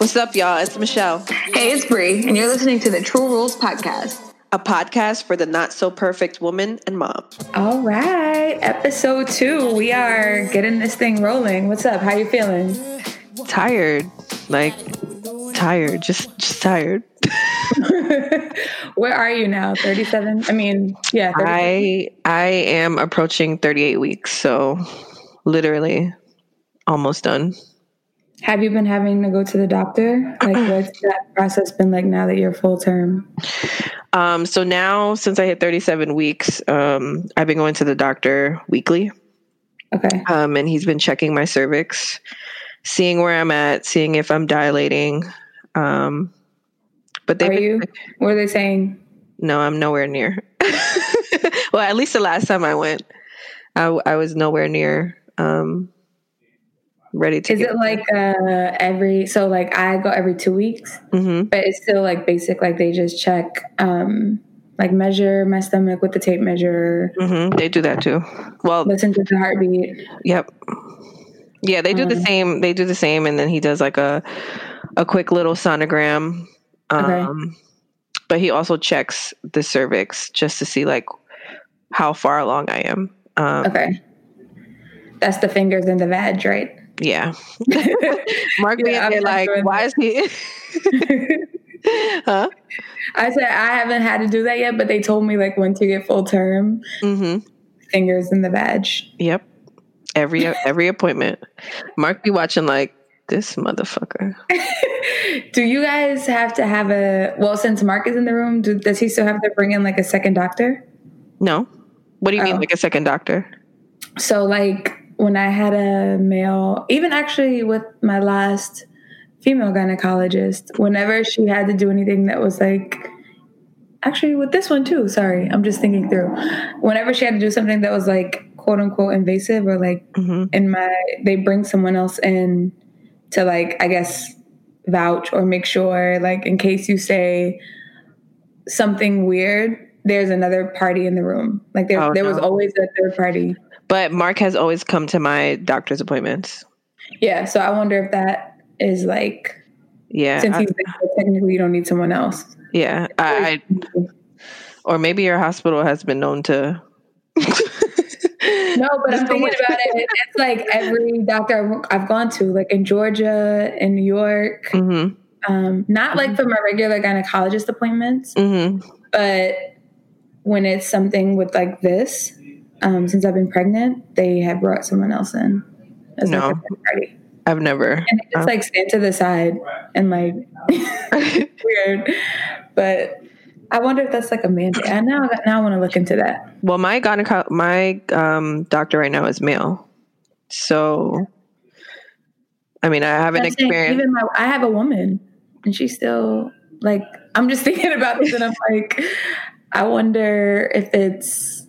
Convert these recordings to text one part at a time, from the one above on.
What's up, y'all? It's Michelle, Hey, it's Bree, and you're listening to the True Rules Podcast. a podcast for the not so perfect woman and mom. All right, episode two. We are getting this thing rolling. What's up? How you feeling? Tired, like tired, just just tired. Where are you now? 37? I mean, yeah. 37. I I am approaching 38 weeks, so literally almost done. Have you been having to go to the doctor? Like, what's that process been like now that you're full term? Um, so now since I hit 37 weeks, um, I've been going to the doctor weekly. Okay. Um, and he's been checking my cervix, seeing where I'm at, seeing if I'm dilating. Um, but they Are you? What are they saying? No, I'm nowhere near. well, at least the last time I went, I, I was nowhere near um, ready to. Is it like uh every so like I go every two weeks, hmm but it's still like basic. Like they just check, um like measure my stomach with the tape measure, hmm They do that too. Well, listen to the heartbeat. yep. Yeah, they do the Um, same. They do the same, and then he does like a a quick little sonogram. Um, Okay. But he also checks the cervix just to see like how far along I am. Um, Okay. That's the fingers and the vag, right? Yeah. Mark Yeah, I'm like, why is he? huh? I said I haven't had to do that yet, but they told me like once you get full term, hmm fingers in the badge. Yep. Every every appointment. Mark be watching like this motherfucker. do you guys have to have a well since Mark is in the room, do, does he still have to bring in like a second doctor? No. What do you mean, Oh. like a second doctor? So like when I had a male, even actually with my last female gynecologist, whenever she had to do anything that was like actually with this one too, sorry, I'm just thinking through. Whenever she had to do something that was like quote unquote invasive or like hmm in my they bring someone else in to like I guess vouch or make sure like in case you say something weird, there's another party in the room. Like there Oh, there was always a third party. But Mark has always come to my doctor's appointments. Yeah, so I wonder if that is like Yeah. since I- he's technically you don't need someone else. yeah. I, I or maybe your hospital has been known to No, but I'm thinking about it. It's like every doctor I've gone to, like in Georgia, in New York, hmm um, not like for my regular gynecologist appointments, hmm but when it's something with like this, um, since I've been pregnant, they have brought someone else in as like No. a party, I've never. and they just like stand to the side and like weird. But I wonder if that's like a mandate. And now now I want to look into that. Well, my gyneco- my um, doctor right now is male, so I mean, I haven't experienced. even my I have a woman, and she's still like I'm just thinking about this, and I'm like, I wonder if it's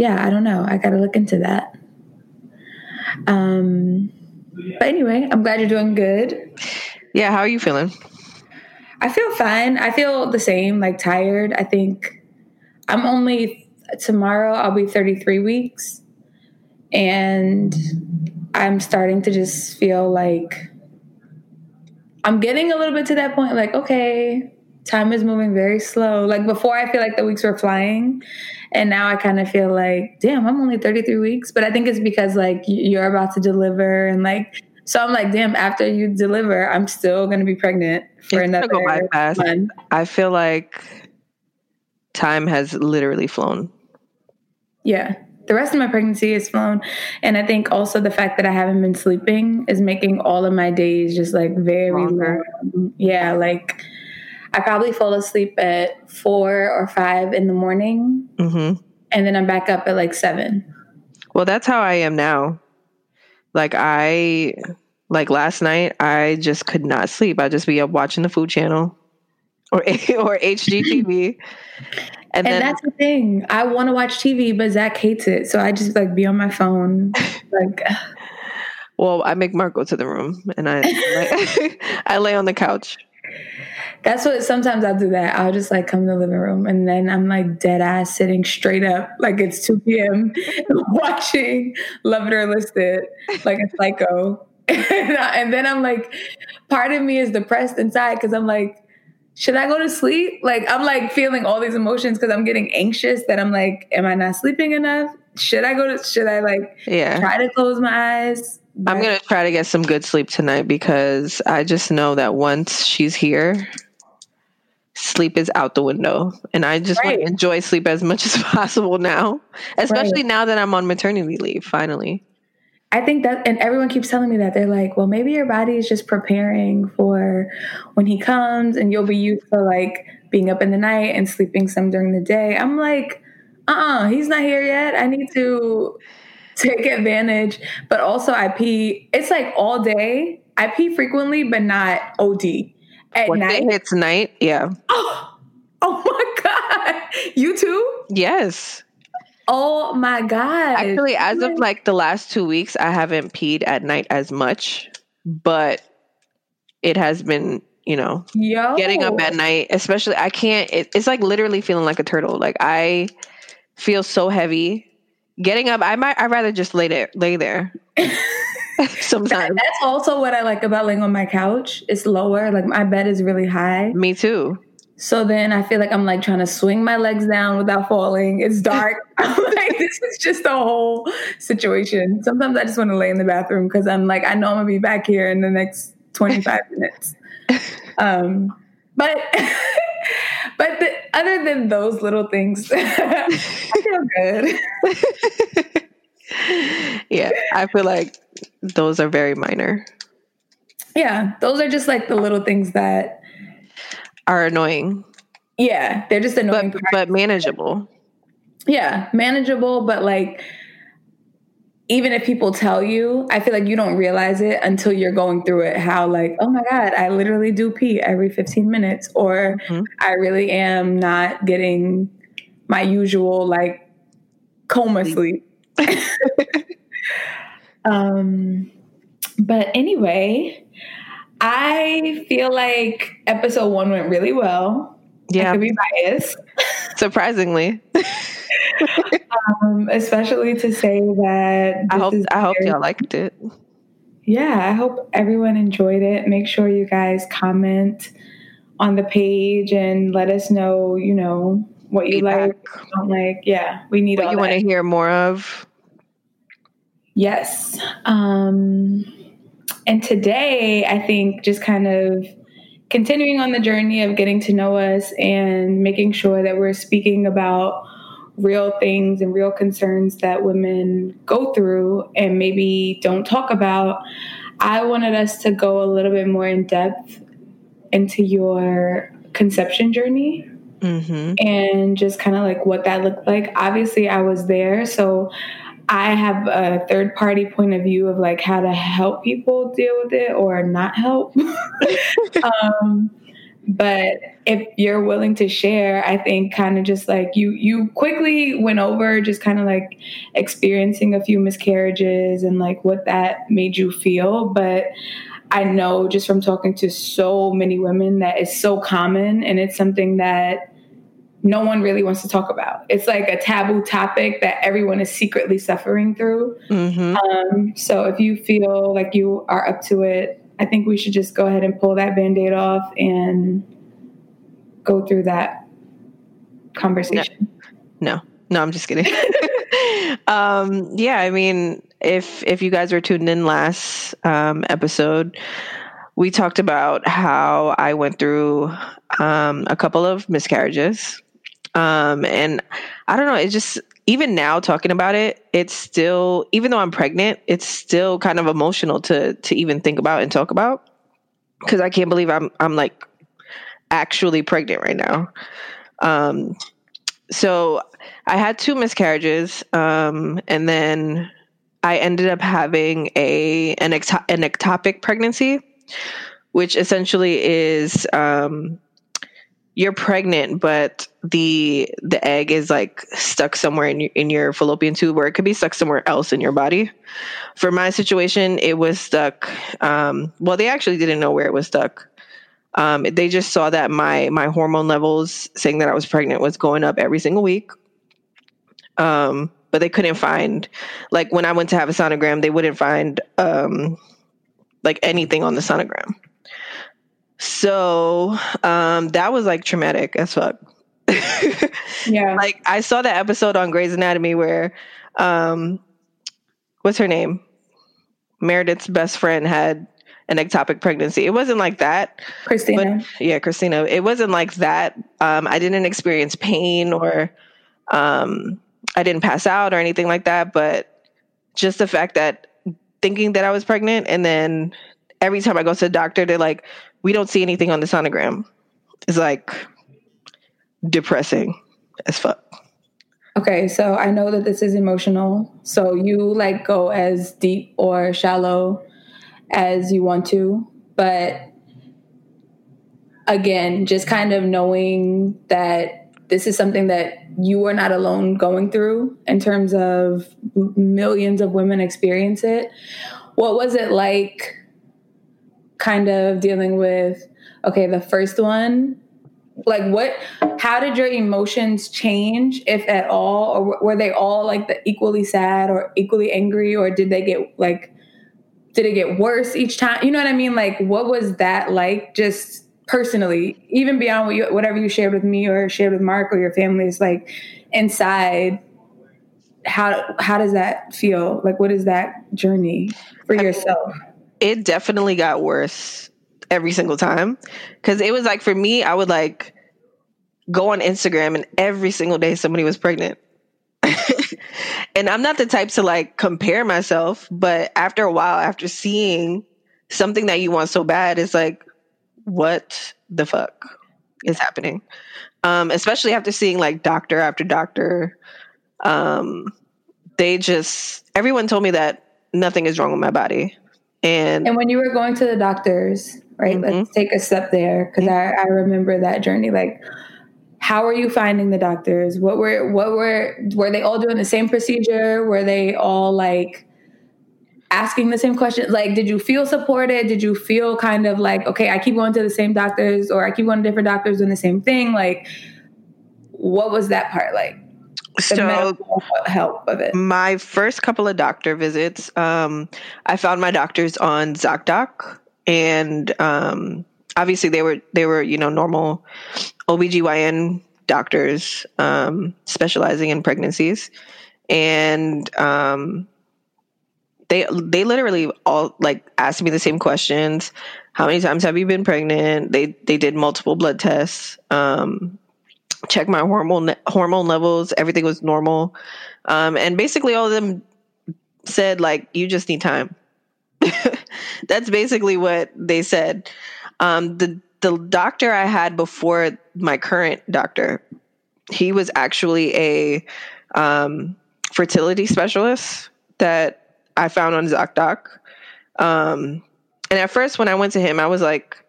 yeah, I don't know. I got to look into that. Um, but anyway, I'm glad you're doing good. Yeah, how are you feeling? I feel fine. I feel the same, like tired. I think I'm only tomorrow. I'll be 33 weeks, and I'm starting to just feel like I'm getting a little bit to that point. Like, okay, time is moving very slow. Like before, I feel like the weeks were flying, and now I kind of feel like, damn, I'm only 33 weeks. But I think it's because like you're about to deliver, and like. So I'm like, damn, after you deliver, I'm still gonna be pregnant for It's another go by fast. month. I feel like time has literally flown. Yeah. The rest of my pregnancy is flown. And I think also the fact that I haven't been sleeping is making all of my days just like very long. Yeah. Like I probably fall asleep at four or five in the morning hmm and then I'm back up at like seven. Well, that's how I am now. Like I, like last night, I just could not sleep. I'd just be up watching the Food Channel or or HGTV, and, And then that's the thing. I want to watch TV, but Zach hates it. So I just like be on my phone. like, well, I make Mark go to the room, and I I lay on the couch. That's what sometimes I'll do that. I'll just like come to the living room and then I'm like dead ass sitting straight up like it's 2 p.m. watching Love It or List It like a psycho. and, I- and then I'm like, part of me is depressed inside because I'm like, should I go to sleep? Like I'm like feeling all these emotions because I'm getting anxious that I'm like, am I not sleeping enough? Should I go to should I like Yeah. try to close my eyes? I'm going to try to get some good sleep tonight because I just know that once she's here, sleep is out the window. And I just want to enjoy sleep as much as possible now, especially now that I'm on maternity leave, finally. I think that, and everyone keeps telling me that they're like, well, maybe your body is just preparing for when he comes and you'll be used to like being up in the night and sleeping some during the day. I'm like, uh uh he's not here yet. I need to take advantage. But also, I pee, it's like all day. I pee frequently, but not OD. At Once night, it hits night, yeah. oh, oh my God. You too? Yes. Oh my God. Actually, as of like the last two weeks, I haven't peed at night as much, but it has been, you know, Yo. getting up at night, especially I can't, it, it's like literally feeling like a turtle. Like I feel so heavy. Getting up, I might, I'd rather just lay there, lay there sometimes. That's also what I like about laying on my couch. It's lower. Like my bed is really high. Me too. So then I feel like I'm like trying to swing my legs down without falling. It's dark. I'm like, this is just a whole situation. Sometimes I just want to lay in the bathroom because I'm like, I know I'm gonna be back here in the next 25 minutes. Um, but but the, other than those little things, I feel good. yeah, I feel like those are very minor, Yeah, those are just like the little things that, are annoying, yeah, they're just annoying. but but manageable. yeah manageable but like even if people tell you i feel like you don't realize it until you're going through it how like oh my god i literally do pee every 15 minutes or Mhm. i really am not getting my usual like coma sleep um but anyway i feel like episode one went really well I Yeah, could be biased surprisingly. um, especially to say that I hope I hope y'all liked it. yeah i hope everyone enjoyed it make sure you guys comment on the page and let us know you know what you Feedback. like don't like yeah we need What you want to hear more of? Yes um and today i think just kind of continuing on the journey of getting to know us and making sure that we're speaking about real things and real concerns that women go through and maybe don't talk about, I wanted us to go a little bit more in depth into your conception journey Mm-hmm. and just kind of like what that looked like. Obviously, I was there, so I have a third party point of view of like how to help people deal with it or not help. um, but if you're willing to share, I think kind of just like you you quickly went over just kind of like experiencing a few miscarriages and like what that made you feel, but I know just from talking to so many women that it's so common and it's something that no one really wants to talk about. It's like a taboo topic that everyone is secretly suffering through. Mm-hmm. Um, so if you feel like you are up to it, I think we should just go ahead and pull that band aid off and go through that conversation. No, no, I'm just kidding. um, yeah, I mean, if if you guys were tuned in last um, episode, we talked about how I went through um, a couple of miscarriages, um, and I don't know. It's just even now talking about it, it's still even though I'm pregnant, it's still kind of emotional to to even think about and talk about because I can't believe I'm I'm like actually pregnant right now. Um, so I had two miscarriages, um, and then I ended up having a an, ecto- an ectopic pregnancy, which essentially is um, you're pregnant, but the the egg is like stuck somewhere in your, in your fallopian tube, or it could be stuck somewhere else in your body. For my situation, it was stuck. Um, well, they actually didn't know where it was stuck. Um, they just saw that my my hormone levels, saying that I was pregnant, was going up every single week. Um, but they couldn't find, like when I went to have a sonogram, they wouldn't find um, like anything on the sonogram. So um, that was like traumatic as fuck. Yeah. like I saw that episode on Grey's Anatomy where um what's her name? Meredith's best friend had an ectopic pregnancy. It wasn't like that. Cristina. But yeah, Cristina. It wasn't like that. Um I didn't experience pain or um I didn't pass out or anything like that, but just the fact that thinking that I was pregnant and then every time I go to the doctor they're like we don't see anything on the sonogram. It's like depressing as fuck. Okay, so I know that this is emotional. So you like go as deep or shallow as you want to, but again, just kind of knowing that this is something that you are not alone going through in terms of millions of women experience it. What was it like kind of dealing with okay, the first one like what how did your emotions change if at all or were they all like the equally sad or equally angry or did they get like did it get worse each time? You know what i mean? Like what was that like just personally even beyond what you, whatever you shared with me or shared with mark or your family is like inside how how does that feel? Like what is that journey for yourself it definitely got worse every single time. Because it was like for me i would like go on instagram and every single day somebody was pregnant. And i'm not the type to like compare myself but after a while after seeing something that you want so bad it's like what the fuck is happening? Um especially after seeing like doctor after doctor um they just everyone told me that nothing is wrong with my body and and when you were going to the doctors right Mhm. let's take a step there because I, I remember that journey like how are you finding the doctors? What were what were were they all doing the same procedure? Were they all like asking the same questions like did you feel supported? Did you feel kind of like okay i keep going to the same doctors or i keep going to different doctors doing the same thing? Like what was that part like so help of it my first couple of doctor visits, um, I found my doctors on ZocDoc and um, obviously they were they were, you know, normal OBGYN doctors um, specializing in pregnancies. And um, they they literally all like asked me the same questions. How many times have you been pregnant? They they did multiple blood tests. Um, check my hormone hormone levels. Everything was normal. Um, and basically all of them said like you just need time. That's basically what they said. Um, the the doctor I had before my current doctor, he was actually a um, fertility specialist that I found on ZocDoc. Um, and at first, when I went to him, I was like,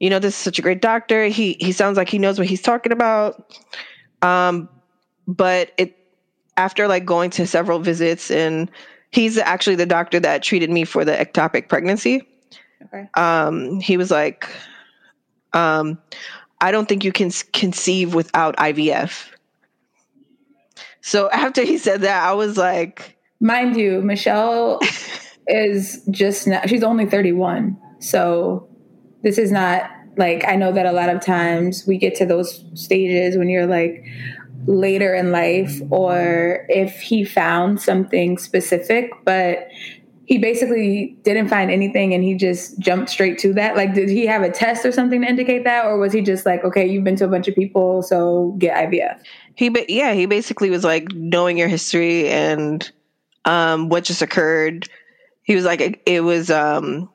you know, this is such a great doctor. He he sounds like he knows what he's talking about. Um, but it after like going to several visits, and he's actually the doctor that treated me for the ectopic pregnancy. okay Um, he was like, um, I don't think you can conceive without IVF. So after he said that, I was like, mind you michelle is just now she's only 31 so this is not like i know that a lot of times we get to those stages when you're like later in life or if he found something specific but he basically didn't find anything and he just jumped straight to that. Like did he have a test or something to indicate that? Or was he just like okay you've been to a bunch of people so get ivf he ba- yeah he basically was like knowing your history and um what just occurred. He was like it, it was um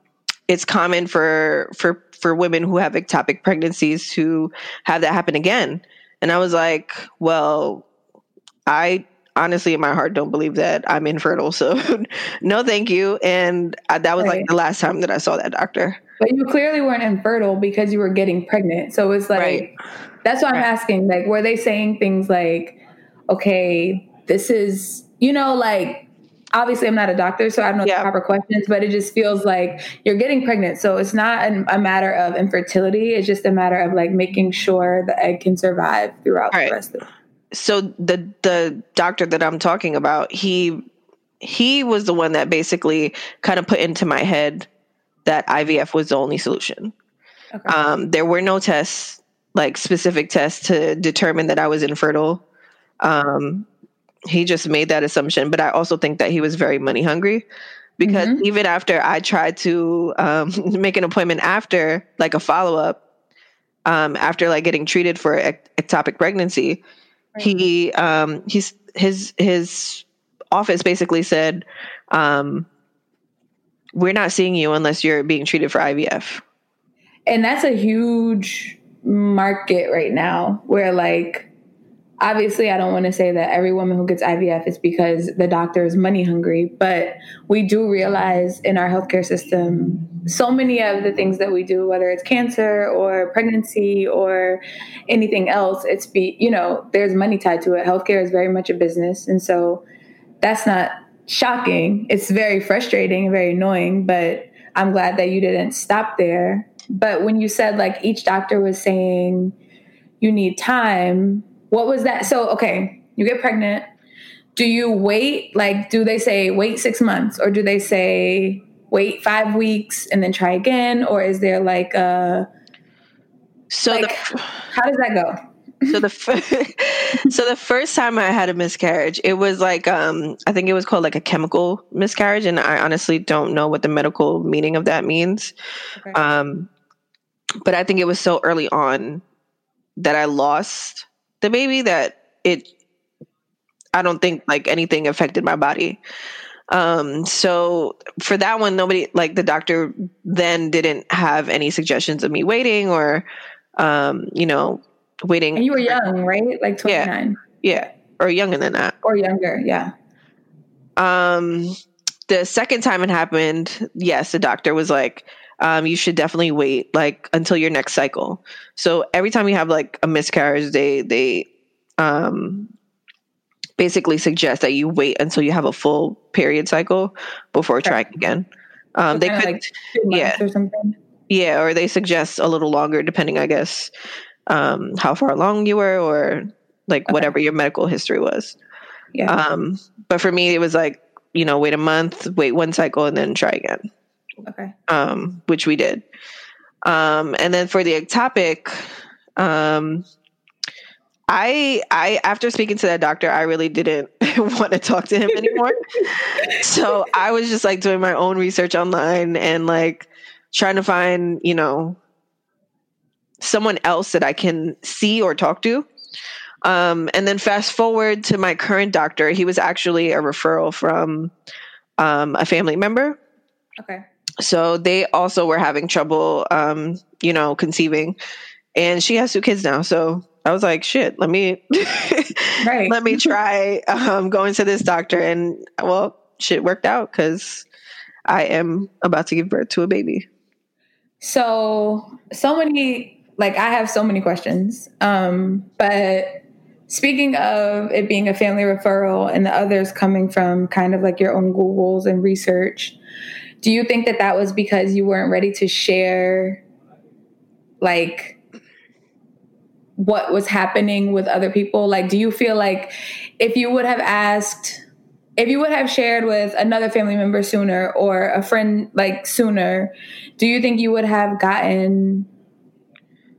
it's common for for for women who have ectopic pregnancies to have that happen again and i was like well i honestly in my heart don't believe that i'm infertile so no thank you and I, that was like the last time that i saw that doctor But you clearly weren't infertile because you were getting pregnant. So it's like Right. that's why I'm asking. Like, were they saying things like, "Okay, this is," you know, like obviously I'm not a doctor, so I don't know Yeah. the proper questions, but it just feels like you're getting pregnant. So it's not an, a matter of infertility. It's just a matter of like making sure the egg can survive throughout Right. the rest of it. so the the doctor that I'm talking about, he he was the one that basically kind of put into my head that IVF was the only solution. Okay. Um, there were no tests, like specific tests to determine that I was infertile. Um, he just made that assumption, but I also think that he was very money hungry because mm-hmm. even after I tried to um, make an appointment after, like a follow up, um, after like getting treated for ectopic pregnancy, right. he um, he's his his office basically said, um, "We're not seeing you unless you're being treated for IVF." And that's a huge market right now, where like obviously I don't want to say that every woman who gets IVF is because the doctor is money hungry, but we do realize in our healthcare system so many of the things that we do, whether it's cancer or pregnancy or anything else, it's be you know, there's money tied to it. Healthcare is very much a business. And so that's not shocking. It's very frustrating and very annoying, but I'm glad that you didn't stop there. But when you said like each doctor was saying you need time, what was that? So, okay, you get pregnant. Do you wait? Like, do they say wait six months or do they say wait five weeks and then try again? Or is there like a. So, like, the, how does that go? so the so the first time I had a miscarriage, it was like um I think it was called like a chemical miscarriage, and I honestly don't know what the medical meaning of that means. Okay. Um, but I think it was so early on that I lost the baby that it I don't think like anything affected my body. Um, so for that one, nobody like the doctor then didn't have any suggestions of me waiting or um, you know, waiting. And you were young, right? Like 29. Yeah. yeah. Or younger than that. Or younger, yeah. Um the second time it happened, yes, the doctor was like, um, you should definitely wait like until your next cycle. So every time you have like a miscarriage, they they um, basically suggest that you wait until you have a full period cycle before trying again. Um, so they could, like yeah, or something. Yeah, or they suggest a little longer, depending, I guess, um, how far along you were, or like okay. whatever your medical history was. Yeah. Um, but for me, it was like you know, wait a month, wait one cycle, and then try again. Okay. Um, which we did. Um, and then for the ectopic, um, I I after speaking to that doctor, I really didn't want to talk to him anymore. so I was just like doing my own research online and like trying to find, you know, someone else that I can see or talk to. Um, and then fast forward to my current doctor, he was actually a referral from um, a family member. Okay so they also were having trouble um, you know conceiving. And she has two kids now. So i was like shit let me right. let me try um, going to this doctor. And well shit worked out because i am about to give birth to a baby. So so many like i have so many questions. Um, but speaking of it being a family referral and the others coming from kind of like your own googles and research do you think that that was because you weren't ready to share like what was happening with other people? Like do you feel like if you would have asked if you would have shared with another family member sooner or a friend like sooner do you think you would have gotten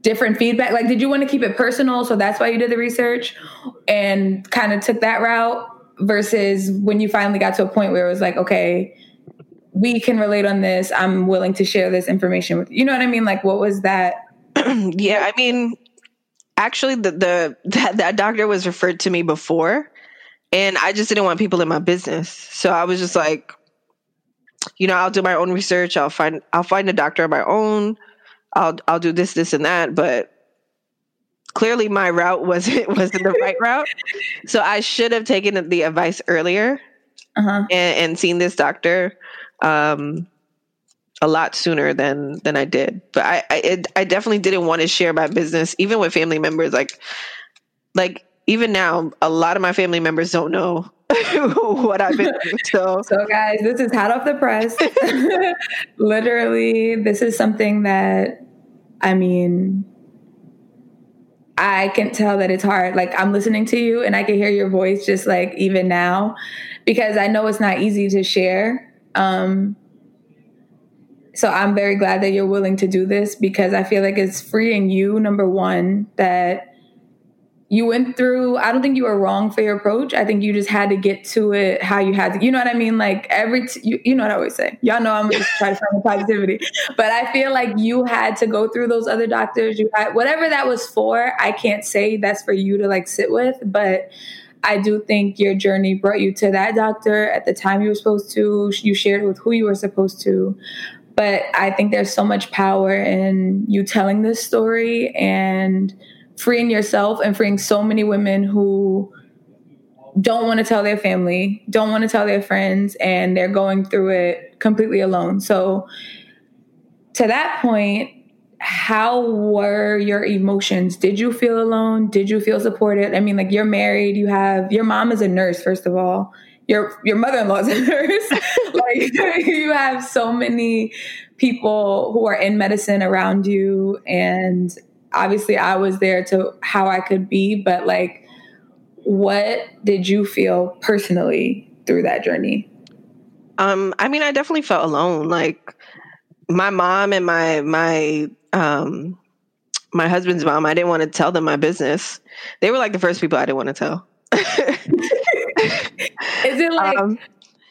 different feedback? Like did you want to keep it personal so that's why you did the research and kind of took that route versus when you finally got to a point where it was like okay we can relate on this. I'm willing to share this information with you know what I mean? Like what was that? yeah, I mean actually the, the that, that doctor was referred to me before and I just didn't want people in my business. So I was just like you know, I'll do my own research. I'll find I'll find a doctor on my own. I'll I'll do this this and that, but clearly my route wasn't wasn't the right route. So I should have taken the advice earlier uh-huh. and, and seen this doctor um, a lot sooner than than I did. But I I, it, I definitely didn't want to share my business, even with family members. Like like even now, a lot of my family members don't know what I've been through. So, so guys, this is hot off the press. Literally, this is something that I mean. I can tell that it's hard. Like I'm listening to you and I can hear your voice just like even now because I know it's not easy to share um, so I'm very glad that you're willing to do this because I feel like it's freeing you, number one, that you went through i don't think you were wrong for your approach. I think you just had to get to it how you had to you know what i mean? Like every t- you, you know what i always say. Y'all know i'm just trying to find positivity. But i feel like you had to go through those other doctors. You had whatever that was for i can't say that's for you to like sit with. But I do think your journey brought you to that doctor at the time you were supposed to. You shared with who you were supposed to. But I think there's so much power in you telling this story and freeing yourself and freeing so many women who don't want to tell their family, don't want to tell their friends, and they're going through it completely alone. So, to that point, how were your emotions? Did you feel alone? Did you feel supported? I mean, like you're married, you have your mom is a nurse, first of all. Your your mother-in-law is a nurse. like you have so many people who are in medicine around you and obviously I was there to how I could be, but like, what did you feel personally through that journey? Um, I mean, I definitely felt alone. Like my mom and my my um my husband's mom, I didn't want to tell them my business. They were like the first people I didn't want to tell. Is it like um,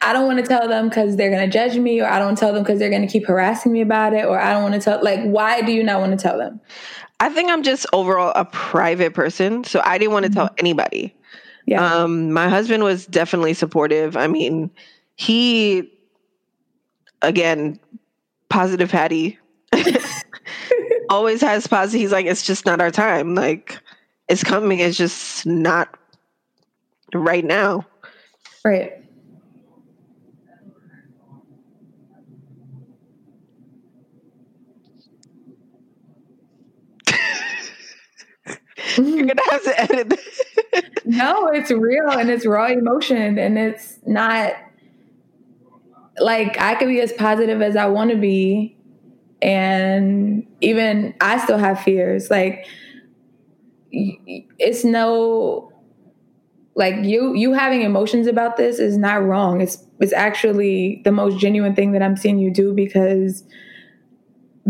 I don't want to tell them because they're going to judge me, or I don't tell them because they're going to keep harassing me about it, or I don't want to tell. Like, why do you not want to tell them? I think I'm just overall a private person, so I didn't want to mm-hmm. tell anybody. Yeah. Um, my husband was definitely supportive. I mean, he again, positive Patty. Always has positive. He's like, it's just not our time. Like, it's coming. It's just not right now. Right. You're gonna have to edit. no, it's real and it's raw emotion, and it's not like I could be as positive as I want to be, and even I still have fears. Like it's no like you you having emotions about this is not wrong. It's it's actually the most genuine thing that I'm seeing you do because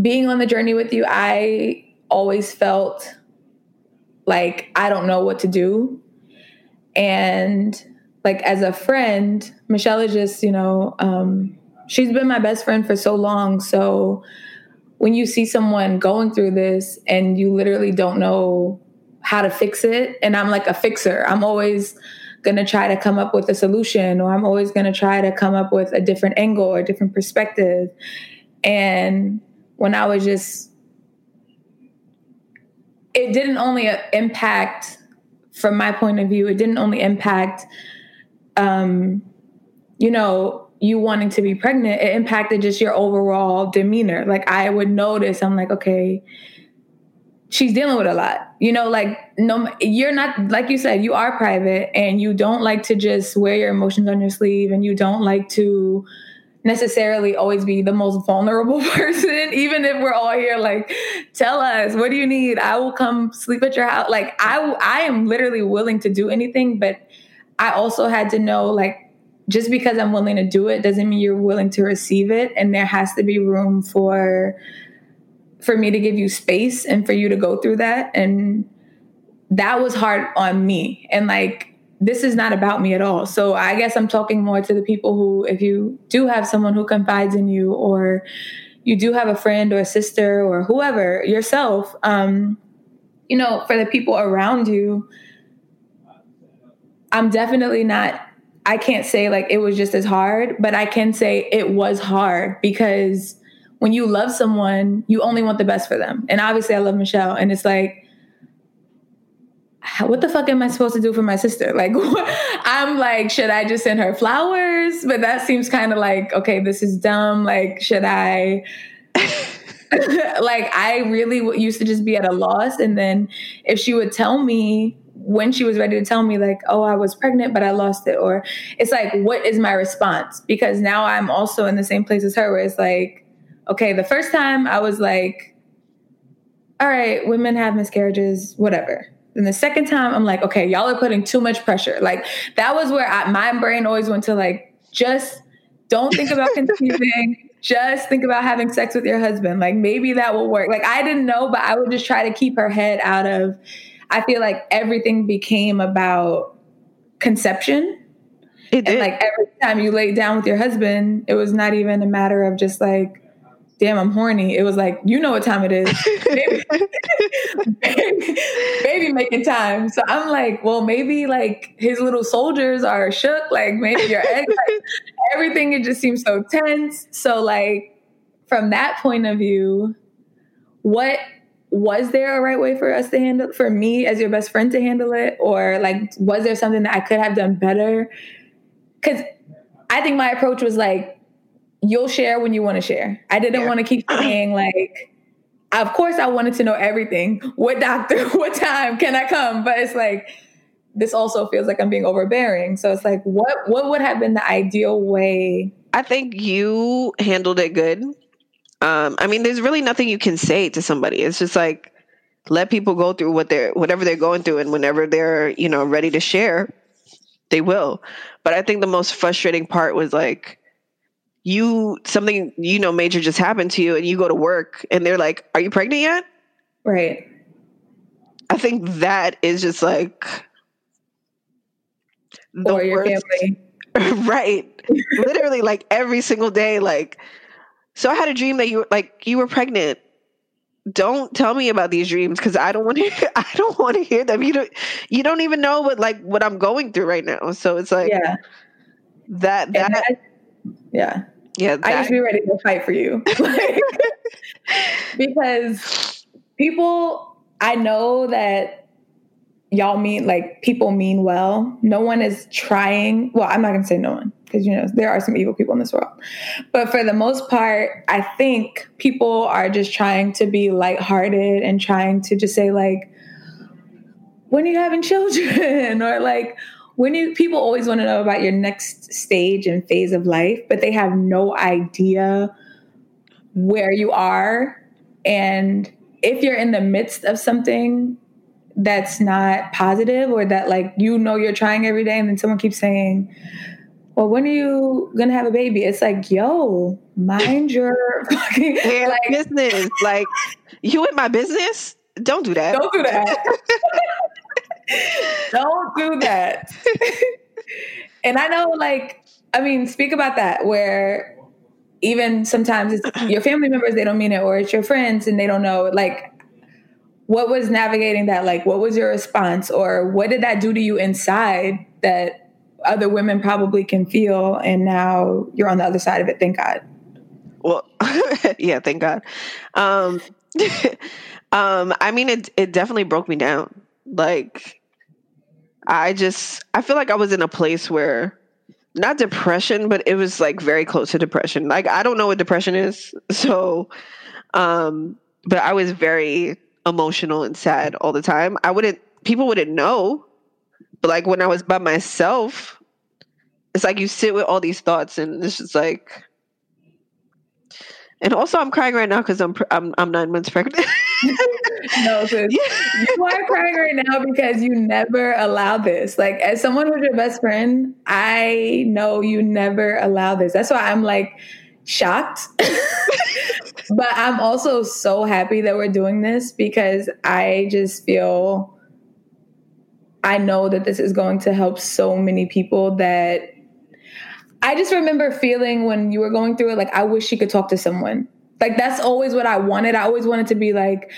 being on the journey with you, I always felt like I don't know what to do. And like as a friend, Michelle is just, you know, um, she's been my best friend for so long. So when you see someone going through this and you literally don't know how to fix it, and I'm like a fixer, I'm always going to try to come up with a solution or I'm always going to try to come up with a different angle or a different perspective. And when I was just it didn't only impact, from my point of view, it didn't only impact, um, you know, you wanting to be pregnant. It impacted just your overall demeanor. Like I would notice, I'm like, okay, she's dealing with a lot. You know, like no, you're not like you said, you are private, and you don't like to just wear your emotions on your sleeve, and you don't like to necessarily always be the most vulnerable person even if we're all here like tell us what do you need i will come sleep at your house like i i am literally willing to do anything but i also had to know like just because i'm willing to do it doesn't mean you're willing to receive it and there has to be room for for me to give you space and for you to go through that and that was hard on me and like this is not about me at all. So I guess I'm talking more to the people who, if you do have someone who confides in you, or you do have a friend or a sister or whoever yourself, um, you know, for the people around you, I'm definitely not. I can't say like it was just as hard, but I can say it was hard because when you love someone, you only want the best for them. And obviously, I love Michelle, and it's like what the fuck am I supposed to do for my sister? Like, I'm like, should I just send her flowers? But that seems kind of like, okay, this is dumb. Like, should I? like, I really used to just be at a loss. And then if she would tell me when she was ready to tell me, like, oh, I was pregnant, but I lost it, or it's like, what is my response? Because now I'm also in the same place as her, where it's like, okay, the first time I was like, all right, women have miscarriages, whatever and the second time, I'm like, okay, y'all are putting too much pressure. Like that was where I, my brain always went to like, just don't think about conceiving. just think about having sex with your husband. Like maybe that will work. Like I didn't know, but I would just try to keep her head out of I feel like everything became about conception. It did. And like every time you lay down with your husband, it was not even a matter of just like, damn, I'm horny. It was like, you know what time it is. baby, baby making time. So I'm like, well, maybe like his little soldiers are shook. Like maybe your ex, like, everything, it just seems so tense. So like from that point of view, what was there a right way for us to handle for me as your best friend to handle it? Or like was there something that i could have done better? Because i think my approach was like you'll share when you want to share. I didn't yeah. want to keep saying like of course i wanted to know everything. What doctor what time can i come? But it's like this also feels like i'm being overbearing. So it's like what what would have been the ideal way i think you handled it good um, I mean, there's really nothing you can say to somebody. It's just like let people go through what they're whatever they're going through, and whenever they're you know ready to share, they will. But I think the most frustrating part was like you something you know major just happened to you, and you go to work, and they're like, "Are you pregnant yet?" Right. I think that is just like the or your worst. family. right. Literally, like every single day, like so I had a dream that you were like you were pregnant. Don't tell me about these dreams because I don't want to. I don't want to hear them. You don't. You don't even know what like what I'm going through right now. So it's like yeah, that that, that yeah yeah. That, I just be ready to fight for you like, because people. I know that y'all mean like people mean well. No one is trying. Well, I'm not gonna say no one because you know there are some evil people in this world. But for the most part, I think people are just trying to be lighthearted and trying to just say like, when are you having children? or like when you people always want to know about your next stage and phase of life, but they have no idea where you are. And if you're in the midst of something that's not positive or that like you know you're trying every day and then someone keeps saying well, when are you gonna have a baby? It's like, yo, mind your fucking like, business. Like, you in my business? Don't do that. Don't do that. don't do that. and I know, like, I mean, speak about that where even sometimes it's your family members, they don't mean it, or it's your friends and they don't know. Like, what was navigating that? Like, what was your response, or what did that do to you inside that other women probably can feel and now you're on the other side of it thank god. Well yeah thank god. Um um i mean it it definitely broke me down. Like i just i feel like i was in a place where not depression but it was like very close to depression. Like i don't know what depression is so um but i was very emotional and sad all the time. I wouldn't people wouldn't know but like when I was by myself, it's like you sit with all these thoughts, and it's just like. And also, I'm crying right now because I'm I'm I'm nine months pregnant. no, sis. you are crying right now because you never allow this. Like, as someone who's your best friend, I know you never allow this. That's why I'm like shocked. but I'm also so happy that we're doing this because I just feel I know that this is going to help so many people that I just remember feeling when you were going through it, like, I wish you could talk to someone. Like, that's always what I wanted. I always wanted to be like,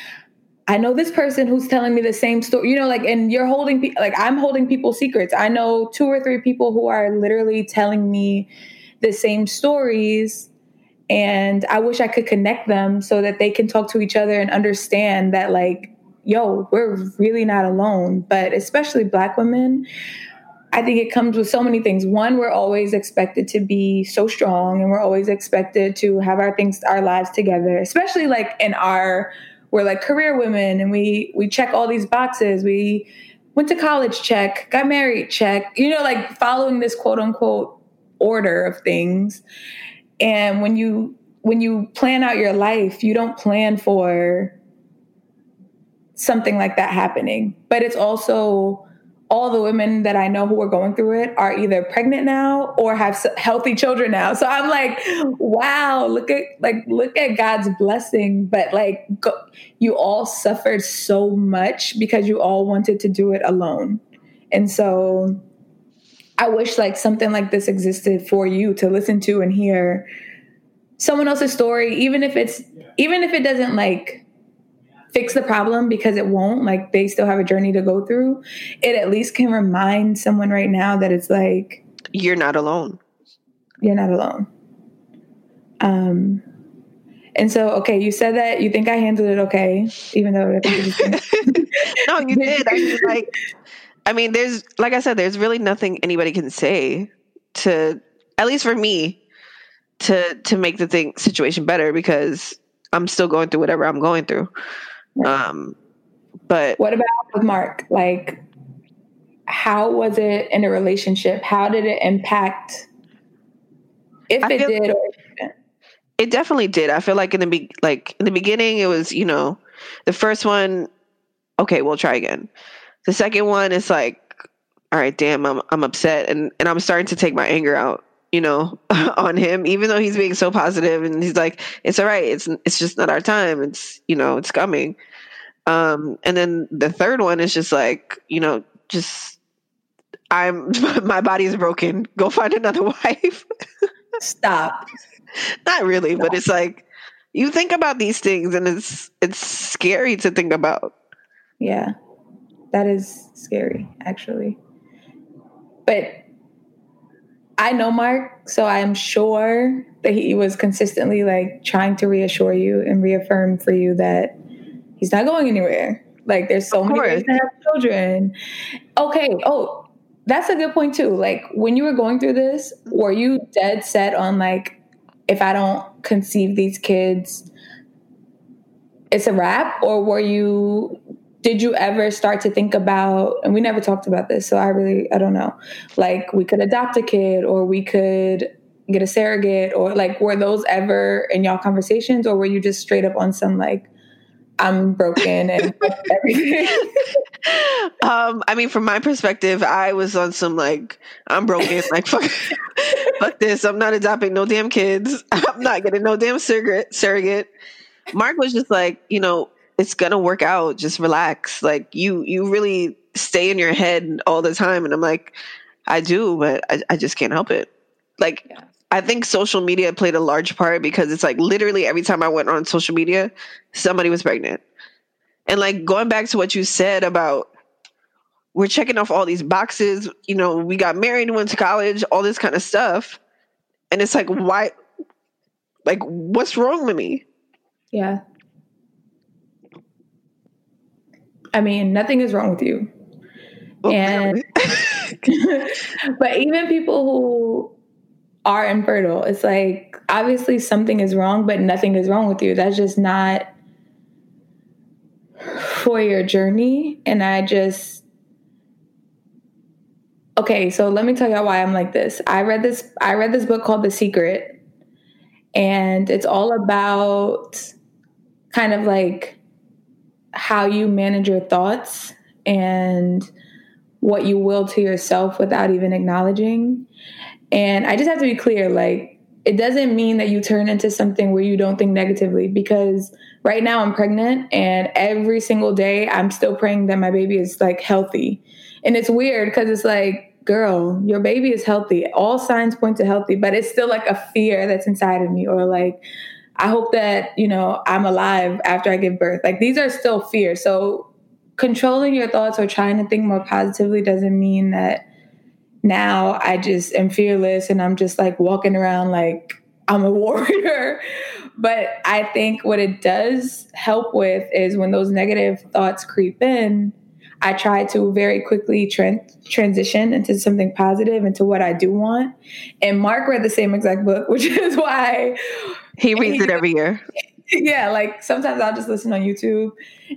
I know this person who's telling me the same story, you know, like, and you're holding, pe- like, I'm holding people's secrets. I know two or three people who are literally telling me the same stories. And I wish I could connect them so that they can talk to each other and understand that, like, yo, we're really not alone. But especially Black women, I think it comes with so many things. One, we're always expected to be so strong and we're always expected to have our things, our lives together, especially like in our, we're like career women and we, we check all these boxes. We went to college, check, got married, check, you know, like following this quote unquote order of things. And when you, when you plan out your life, you don't plan for something like that happening. But it's also all the women that I know who are going through it are either pregnant now or have healthy children now. So I'm like, wow, look at like look at God's blessing. But like, go, you all suffered so much because you all wanted to do it alone, and so I wish like something like this existed for you to listen to and hear someone else's story, even if it's even if it doesn't like fix the problem because it won't like they still have a journey to go through it at least can remind someone right now that it's like you're not alone. You're not alone. Um and so okay you said that you think i handled it okay even though I think you no you did. I mean like i mean there's like i said there's really nothing anybody can say to at least for me to to make the thing situation better because i'm still going through whatever i'm going through um, but what about with Mark? Like, how was it in a relationship? How did it impact? If I it did, or it, it definitely did. I feel like in the be- like in the beginning, it was you know, the first one, okay, we'll try again. The second one is like, all right, damn, I'm I'm upset, and and I'm starting to take my anger out you know, on him, even though he's being so positive and he's like, it's all right. It's, it's just not our time. It's, you know, it's coming. Um, and then the third one is just like, you know, just, I'm, my body is broken. Go find another wife. Stop. not really, Stop. but it's like, you think about these things and it's, it's scary to think about. Yeah. That is scary, actually. But I know Mark, so I'm sure that he was consistently like trying to reassure you and reaffirm for you that he's not going anywhere. Like there's so many ways to have children. Okay. Oh, that's a good point too. Like when you were going through this, were you dead set on like if I don't conceive these kids, it's a wrap? Or were you did you ever start to think about and we never talked about this so i really i don't know like we could adopt a kid or we could get a surrogate or like were those ever in y'all conversations or were you just straight up on some like i'm broken and everything? Um i mean from my perspective i was on some like i'm broken like fuck fuck this i'm not adopting no damn kids i'm not getting no damn surrogate surrogate. Mark was just like you know it's gonna work out. Just relax. Like you, you really stay in your head all the time. And I'm like, I do, but I, I just can't help it. Like, yeah. I think social media played a large part because it's like literally every time I went on social media, somebody was pregnant. And like going back to what you said about we're checking off all these boxes, you know, we got married, went to college, all this kind of stuff. And it's like, why? Like, what's wrong with me? Yeah. I mean, nothing is wrong with you. Well, and but even people who are infertile, it's like obviously something is wrong, but nothing is wrong with you. That's just not for your journey. And I just okay, so let me tell y'all why I'm like this. I read this I read this book called The Secret, and it's all about kind of like how you manage your thoughts and what you will to yourself without even acknowledging. And I just have to be clear like, it doesn't mean that you turn into something where you don't think negatively because right now I'm pregnant and every single day I'm still praying that my baby is like healthy. And it's weird because it's like, girl, your baby is healthy. All signs point to healthy, but it's still like a fear that's inside of me or like, I hope that, you know, I'm alive after I give birth. Like these are still fears. So controlling your thoughts or trying to think more positively doesn't mean that now I just am fearless and I'm just like walking around like I'm a warrior. But I think what it does help with is when those negative thoughts creep in, I try to very quickly transition into something positive, into what I do want. And Mark read the same exact book, which is why he reads he, it every year. Yeah, like sometimes I'll just listen on YouTube,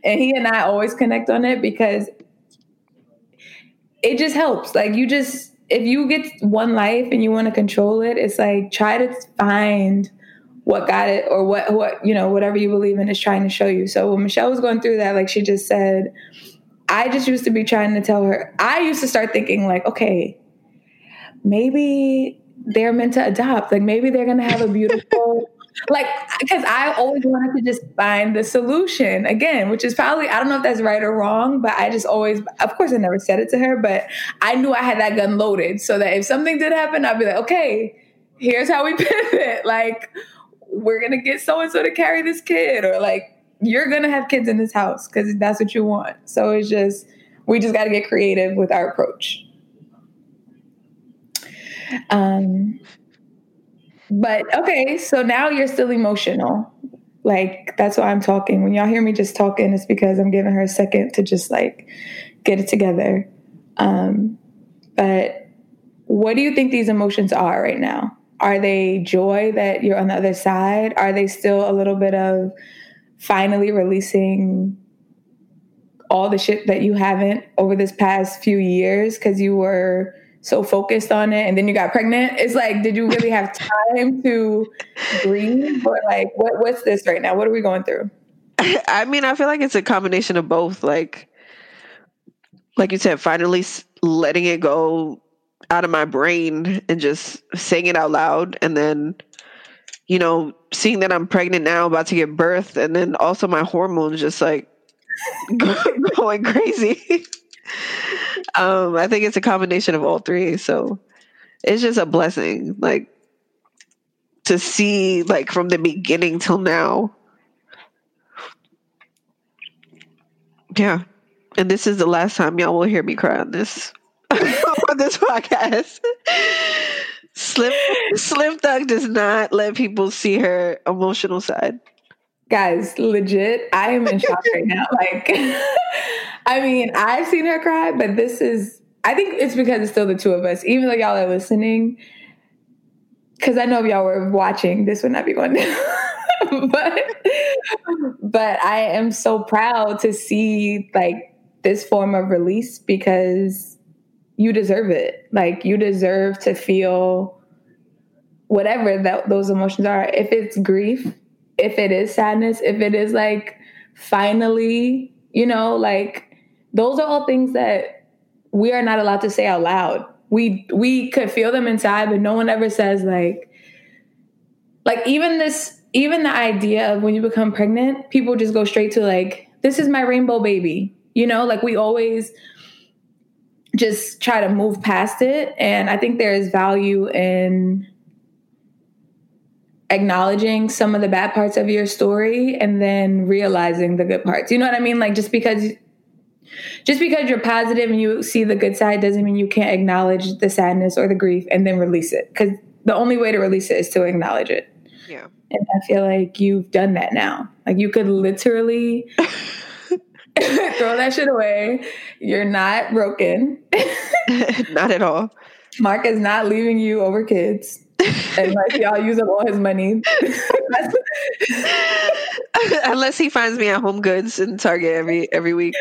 and he and I always connect on it because it just helps. Like you just if you get one life and you want to control it, it's like try to find what got it or what what you know whatever you believe in is trying to show you. So when Michelle was going through that, like she just said, I just used to be trying to tell her, I used to start thinking, like, okay, maybe they're meant to adopt. Like, maybe they're to have a beautiful, like, because I always wanted to just find the solution again, which is probably, I don't know if that's right or wrong, but I just always, of course, I never said it to her, but I knew I had that gun loaded so that if something did happen, I'd be like, okay, here's how we pivot. Like, we're to get so and so to carry this kid, or like, you're gonna have kids in this house because that's what you want. So it's just we just got to get creative with our approach. Um, but okay, so now you're still emotional. Like that's why I'm talking. When y'all hear me just talking, it's because I'm giving her a second to just like get it together. Um, but what do you think these emotions are right now? Are they joy that you're on the other side? Are they still a little bit of finally releasing all the shit that you haven't over this past few years because you were so focused on it and then you got pregnant. It's like did you really have time to breathe or like what what's this right now? What are we going through? I mean i feel like it's a combination of both. Like like you said finally letting it go out of my brain and just saying it out loud and then you know, seeing that I'm pregnant now, about to give birth, and then also my hormones just like going crazy. Um, I think it's a combination of all three. So it's just a blessing, like to see like from the beginning till now. Yeah. And this is the last time y'all will hear me cry on this on this podcast. Slim Slim Thug does not let people see her emotional side. Guys, legit, I am in shock right now. Like, I mean, I've seen her cry, but this is, I think it's because it's still the two of us. Even though y'all are listening, because I know if y'all were watching, this would not be going but, but I am so proud to see like this form of release because you deserve it. Like you deserve to feel whatever that those emotions are. If it's grief, if it is sadness, if it is like finally, you know, like those are all things that we are not allowed to say out loud. We we could feel them inside, but no one ever says like like even this even the idea of when you become pregnant, people just go straight to like this is my rainbow baby. You know, like we always just try to move past it. And I think there is value in acknowledging some of the bad parts of your story and then realizing the good parts. You know what I mean? Like just because just because you're positive and you see the good side doesn't mean you can't acknowledge the sadness or the grief and then release it. Cuz the only way to release it is to acknowledge it. Yeah. And I feel like you've done that now. Like you could literally throw that shit away. You're not broken. not at all. Mark is not leaving you over kids. And Unless y'all use up all his money. Unless he finds me at Home Goods and Target every every week.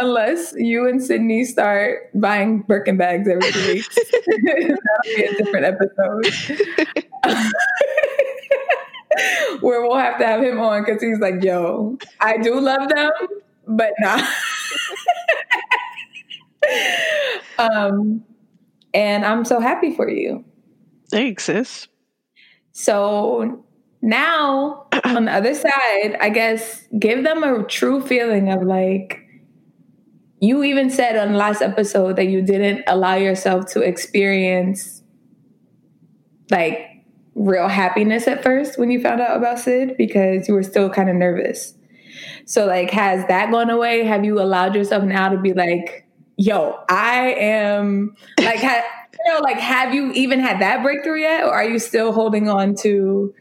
Unless you and Sydney start buying Birkin bags every two weeks. That'll be a different episode. Where we'll have to have him on because he's like, yo, I do love them, but not. um, and I'm so happy for you. Thanks, sis. So now on the other side, I guess give them a true feeling of like you even said on the last episode that you didn't allow yourself to experience like real happiness at first when you found out about Sid because you were still kind of nervous. So like has that gone away? Have you allowed yourself now to be like, yo, I am like ha- you know, like have you even had that breakthrough yet? Or are you still holding on to,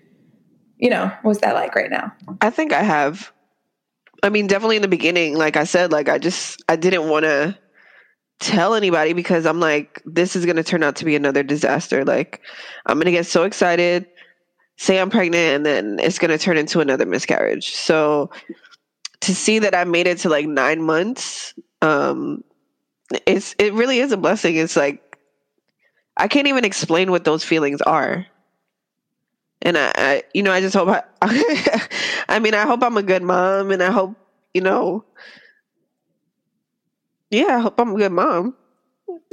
you know, what's that like right now? I think I have. I mean, definitely in the beginning, like I said, like I just I didn't want to tell anybody because I'm like, this is gonna turn out to be another disaster. Like, I'm gonna get so excited, say I'm pregnant, and then it's gonna turn into another miscarriage. So to see that I made it to like nine months, um, it's it really is a blessing. It's like I can't even explain what those feelings are. And I, I you know, I just hope I, I mean, I hope I'm a good mom and I hope, you know, Yeah, I hope I'm a good mom.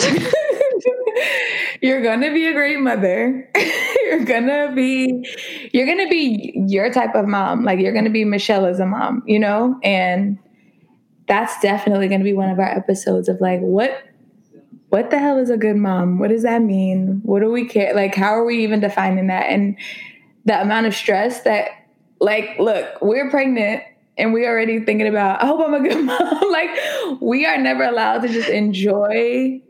you're gonna be a great mother. you're gonna be you're gonna be your type of mom. Like you're gonna be Michelle as a mom, you know? And that's definitely gonna be one of our episodes of like what what the hell is a good mom? What does that mean? What do we care? Like how are we even defining that? And the amount of stress that like look, we're pregnant and we already thinking about, I hope I'm a good mom. like we are never allowed to just enjoy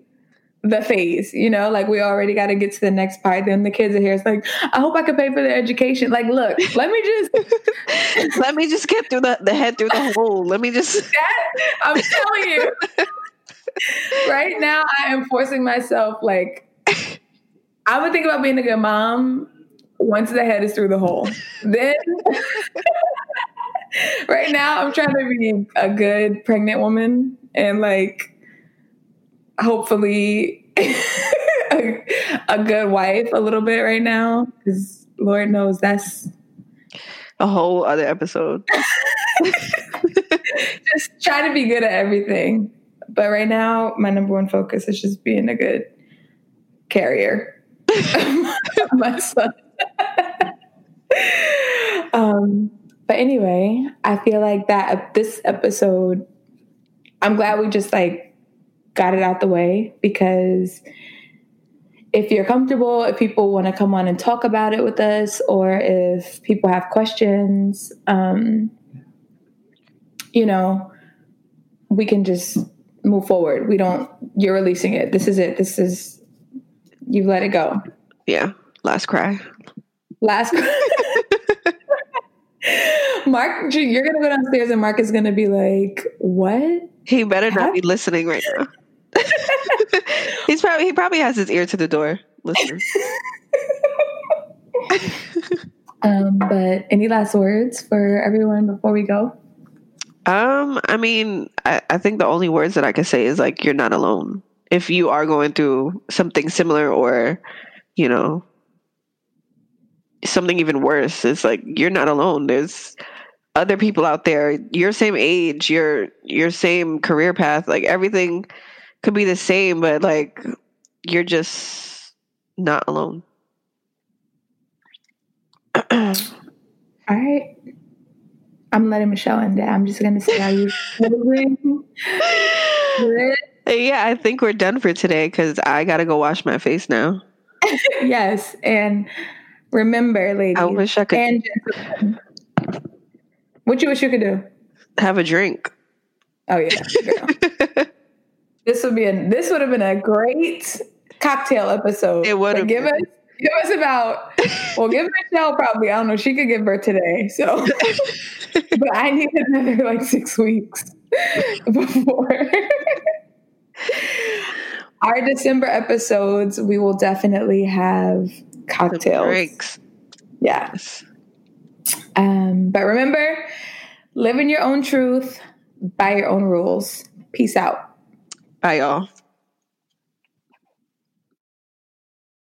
the phase, you know, like we already got to get to the next part. Then the kids are here. It's like, I hope I can pay for their education. Like, look, let me just let me just get through the, the head through the hole. Let me just that, I'm telling you. right now I am forcing myself like i would think about being a good mom once the head is through the hole. Then right now I'm trying to be a good pregnant woman and like hopefully a, a, good wife a little bit right now because Lord knows that's a whole other episode. just try to be good at everything. But right now, my number one focus is just being a good carrier my son. um, but anyway, I feel like that this episode, I'm glad we just like got it out the way because if you're comfortable, if people want to come on and talk about it with us, or if people have questions, um, you know, we can just move forward. We don't, you're releasing it. This is it. This is, you let it go. Yeah. Last cry. Last cry. Mark, you're going to go downstairs and Mark is going to be like, what? He better not be listening right now. He's probably he probably has his ear to the door listening. um, but any last words for everyone before we go? Um, I mean, I, I think the only words that I can say is like you're not alone. If you are going through something similar or, you know, something even worse, it's like you're not alone. There's other people out there, your same age, your your same career path, like everything could be the same, but like you're just not alone. All right. I'm letting Michelle in there. I'm just gonna see how you Yeah, I think we're done for today because I gotta go wash my face now. yes, and remember, ladies. I wish I could. And what you wish you could do? Have a drink. Oh yeah. This would be a this would have been a great cocktail episode. It would have give us give us about well give Michelle probably I don't know she could give birth today so but I need another like six weeks before our December episodes we will definitely have cocktails. drinks yes. Um but remember live in your own truth by your own rules. Peace out. Bye, y'all.